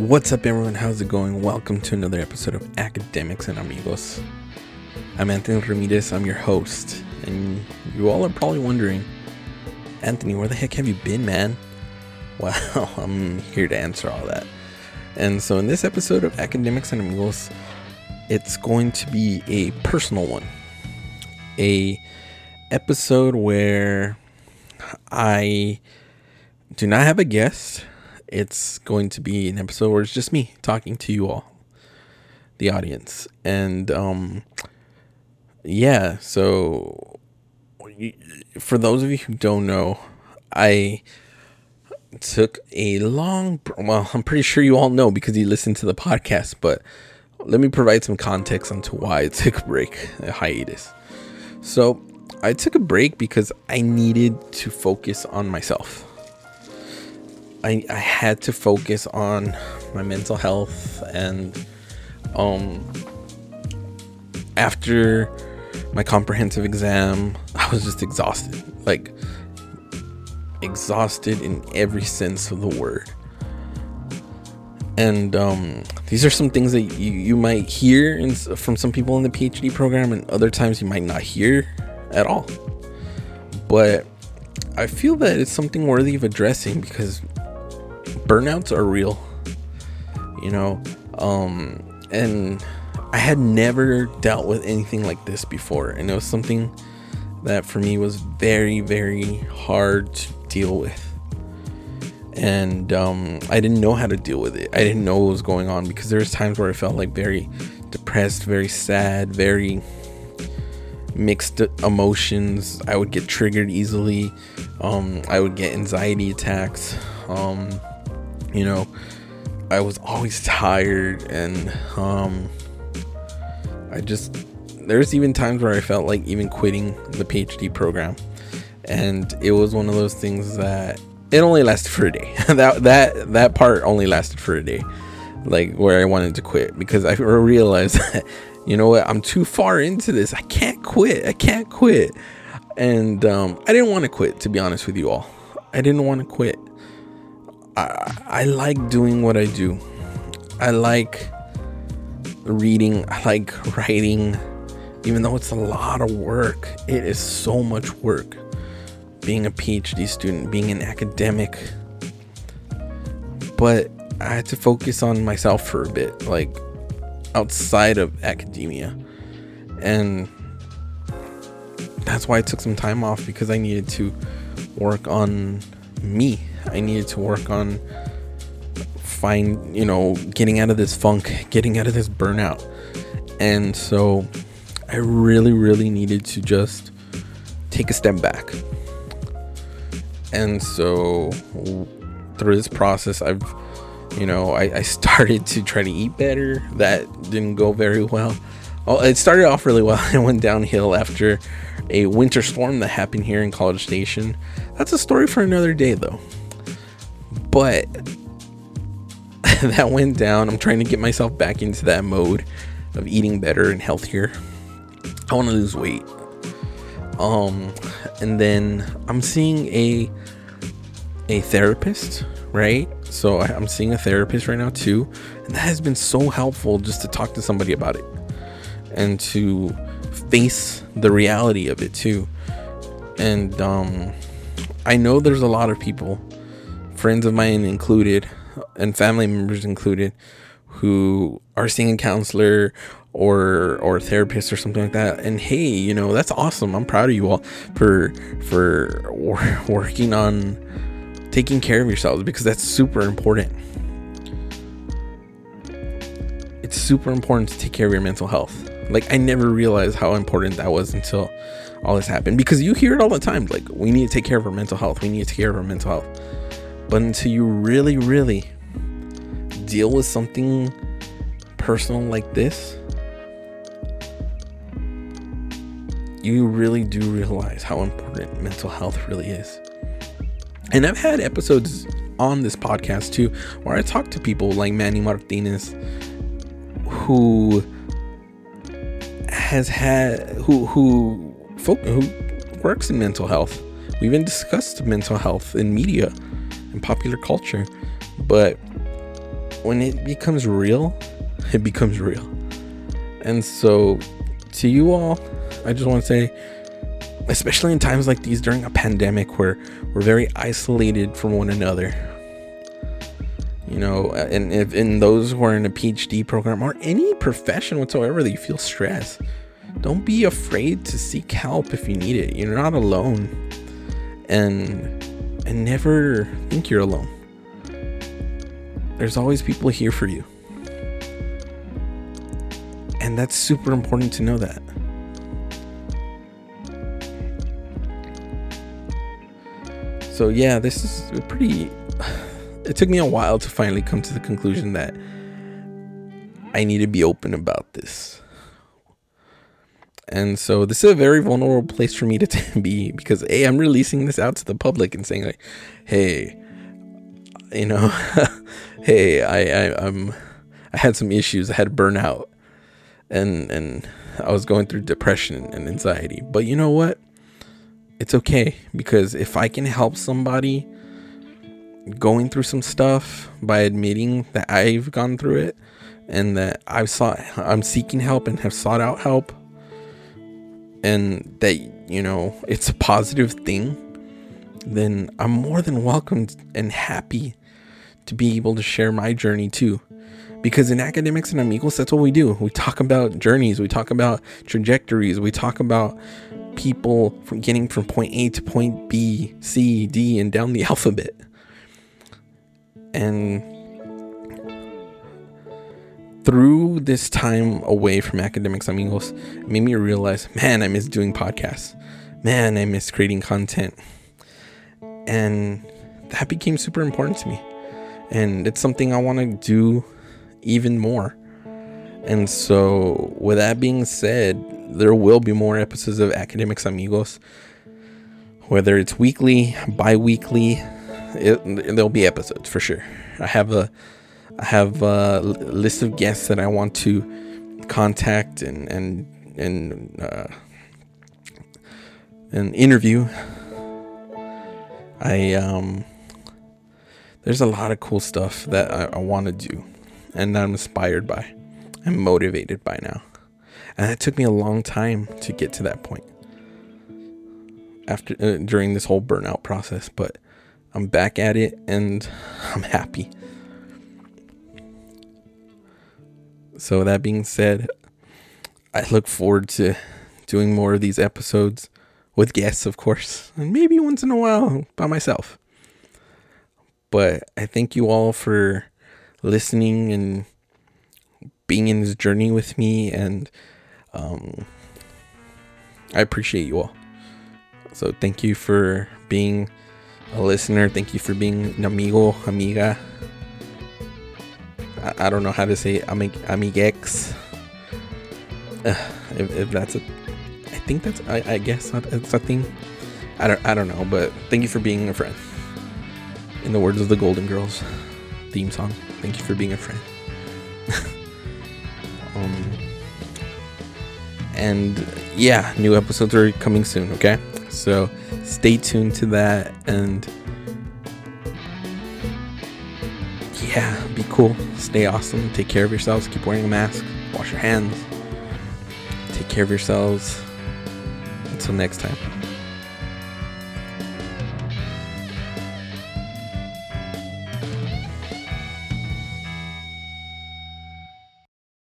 What's up, everyone? How's it going? Welcome to another episode of Academics and Amigos. I'm Anthony Ramirez, I'm your host, and you all are probably wondering, Anthony, where the heck have you been, man? Well, I'm here to answer all that. And so, in this episode of Academics and Amigos, it's going to be a personal one, a episode where I do not have a guest it's going to be an episode where it's just me talking to you all, the audience. And um, yeah, so for those of you who don't know, I took a long well i'm pretty sure you all know because you listened to the podcast but let me provide some context onto why i took a break a hiatus so i took a break because i needed to focus on myself I, I had to focus on my mental health and um after my comprehensive exam I was just exhausted like exhausted in every sense of the word and um, these are some things that you, you might hear in, from some people in the PhD program, and other times you might not hear at all. But I feel that it's something worthy of addressing because burnouts are real you know um and i had never dealt with anything like this before and it was something that for me was very very hard to deal with. And um, i didn't know how to deal with it. I didn't know what was going on because there was times where i felt like very depressed very sad very mixed emotions. I would get triggered easily. Um, i would get anxiety attacks. Um, you know, I was always tired and um I just there's even times where I felt like even quitting the PhD program. And it was one of those things that it only lasted for a day. that that that part only lasted for a day. Like where I wanted to quit because I realized that you know what, I'm too far into this. I can't quit. I can't quit. And um I didn't want to quit to be honest with you all. I didn't want to quit. I, I like doing what I do. I like reading, I like writing, even though it's a lot of work. It is so much work. Being a PhD student, being an academic. But I had to focus on myself for a bit, like outside of academia. And that's why I took some time off because I needed to work on me I needed to work on find, you know, getting out of this funk, getting out of this burnout. And so I really, really needed to just take a step back. And so through this process, I've, you know, I, I started to try to eat better. That didn't go very well. Oh, it started off really well. It went downhill after a winter storm that happened here in College Station. That's a story for another day, though. But that went down. I'm trying to get myself back into that mode of eating better and healthier. I want to lose weight. Um and then I'm seeing a a therapist, right? So I'm seeing a therapist right now too, and that has been so helpful just to talk to somebody about it and to face the reality of it too. And um I know there's a lot of people friends of mine included, and family members included, who are seeing a counselor or or a therapist or something like that. And hey, you know that's awesome. I'm proud of you all for for working on taking care of yourselves because that's super important. It's super important to take care of your mental health. Like I never realized how important that was until all this happened because you hear it all the time like we need to take care of our mental health. We need to take care of our mental health but until you really, really deal with something personal like this, you really do realize how important mental health really is. And I've had episodes on this podcast too where I talk to people like Manny Martinez who has had who who who works in mental health. We even discussed mental health in media in popular culture. But when it becomes real, it becomes real. And so, to you all, I just want to say, especially in times like these during a pandemic where we're very isolated from one another. You know, and if in those who are in a PhD program or any profession whatsoever that you feel stress, don't be afraid to seek help if you need it. You're not alone. And and never think you're alone. There's always people here for you. And that's super important to know that. So, yeah, this is pretty. It took me a while to finally come to the conclusion that I need to be open about this. And so this is a very vulnerable place for me to be because a I'm releasing this out to the public and saying like, hey, you know, hey, I, I I'm I had some issues. I had burnout, and and I was going through depression and anxiety. But you know what? It's okay because if I can help somebody going through some stuff by admitting that I've gone through it and that I've sought I'm seeking help and have sought out help and that you know it's a positive thing then I'm more than welcome and happy to be able to share my journey too. Because in academics and amigos, that's what we do. We talk about journeys, we talk about trajectories, we talk about people from getting from point A to point B, C, D, and down the alphabet. And through this time away from academics amigos, made me realize, man, I miss doing podcasts. Man, I miss creating content. And that became super important to me and it's something I want to do even more. And so, with that being said, there will be more episodes of Academics Amigos, whether it's weekly, bi-weekly. It, there'll be episodes for sure. I have a, I have a list of guests that I want to contact and and and uh, and interview. I um there's a lot of cool stuff that I, I want to do and I'm inspired by. I'm motivated by now. And it took me a long time to get to that point after uh, during this whole burnout process, but I'm back at it and I'm happy. So that being said, I look forward to doing more of these episodes with guests, of course, and maybe once in a while by myself. But I thank you all for listening and being in this journey with me. And um, I appreciate you all. So thank you for being a listener. Thank you for being an amigo, amiga. I, don't know how to say amig amigex. Uh, if, if, that's a, I think that's I, I guess that's a thing. I don't I don't know, but thank you for being a friend in the words of the Golden Girls theme song. Thank you for being a friend. um, and yeah, new episodes are coming soon, okay? So stay tuned to that and be cool, stay awesome, take care of yourselves, keep wearing a mask, wash your hands, take care of yourselves. Until next time.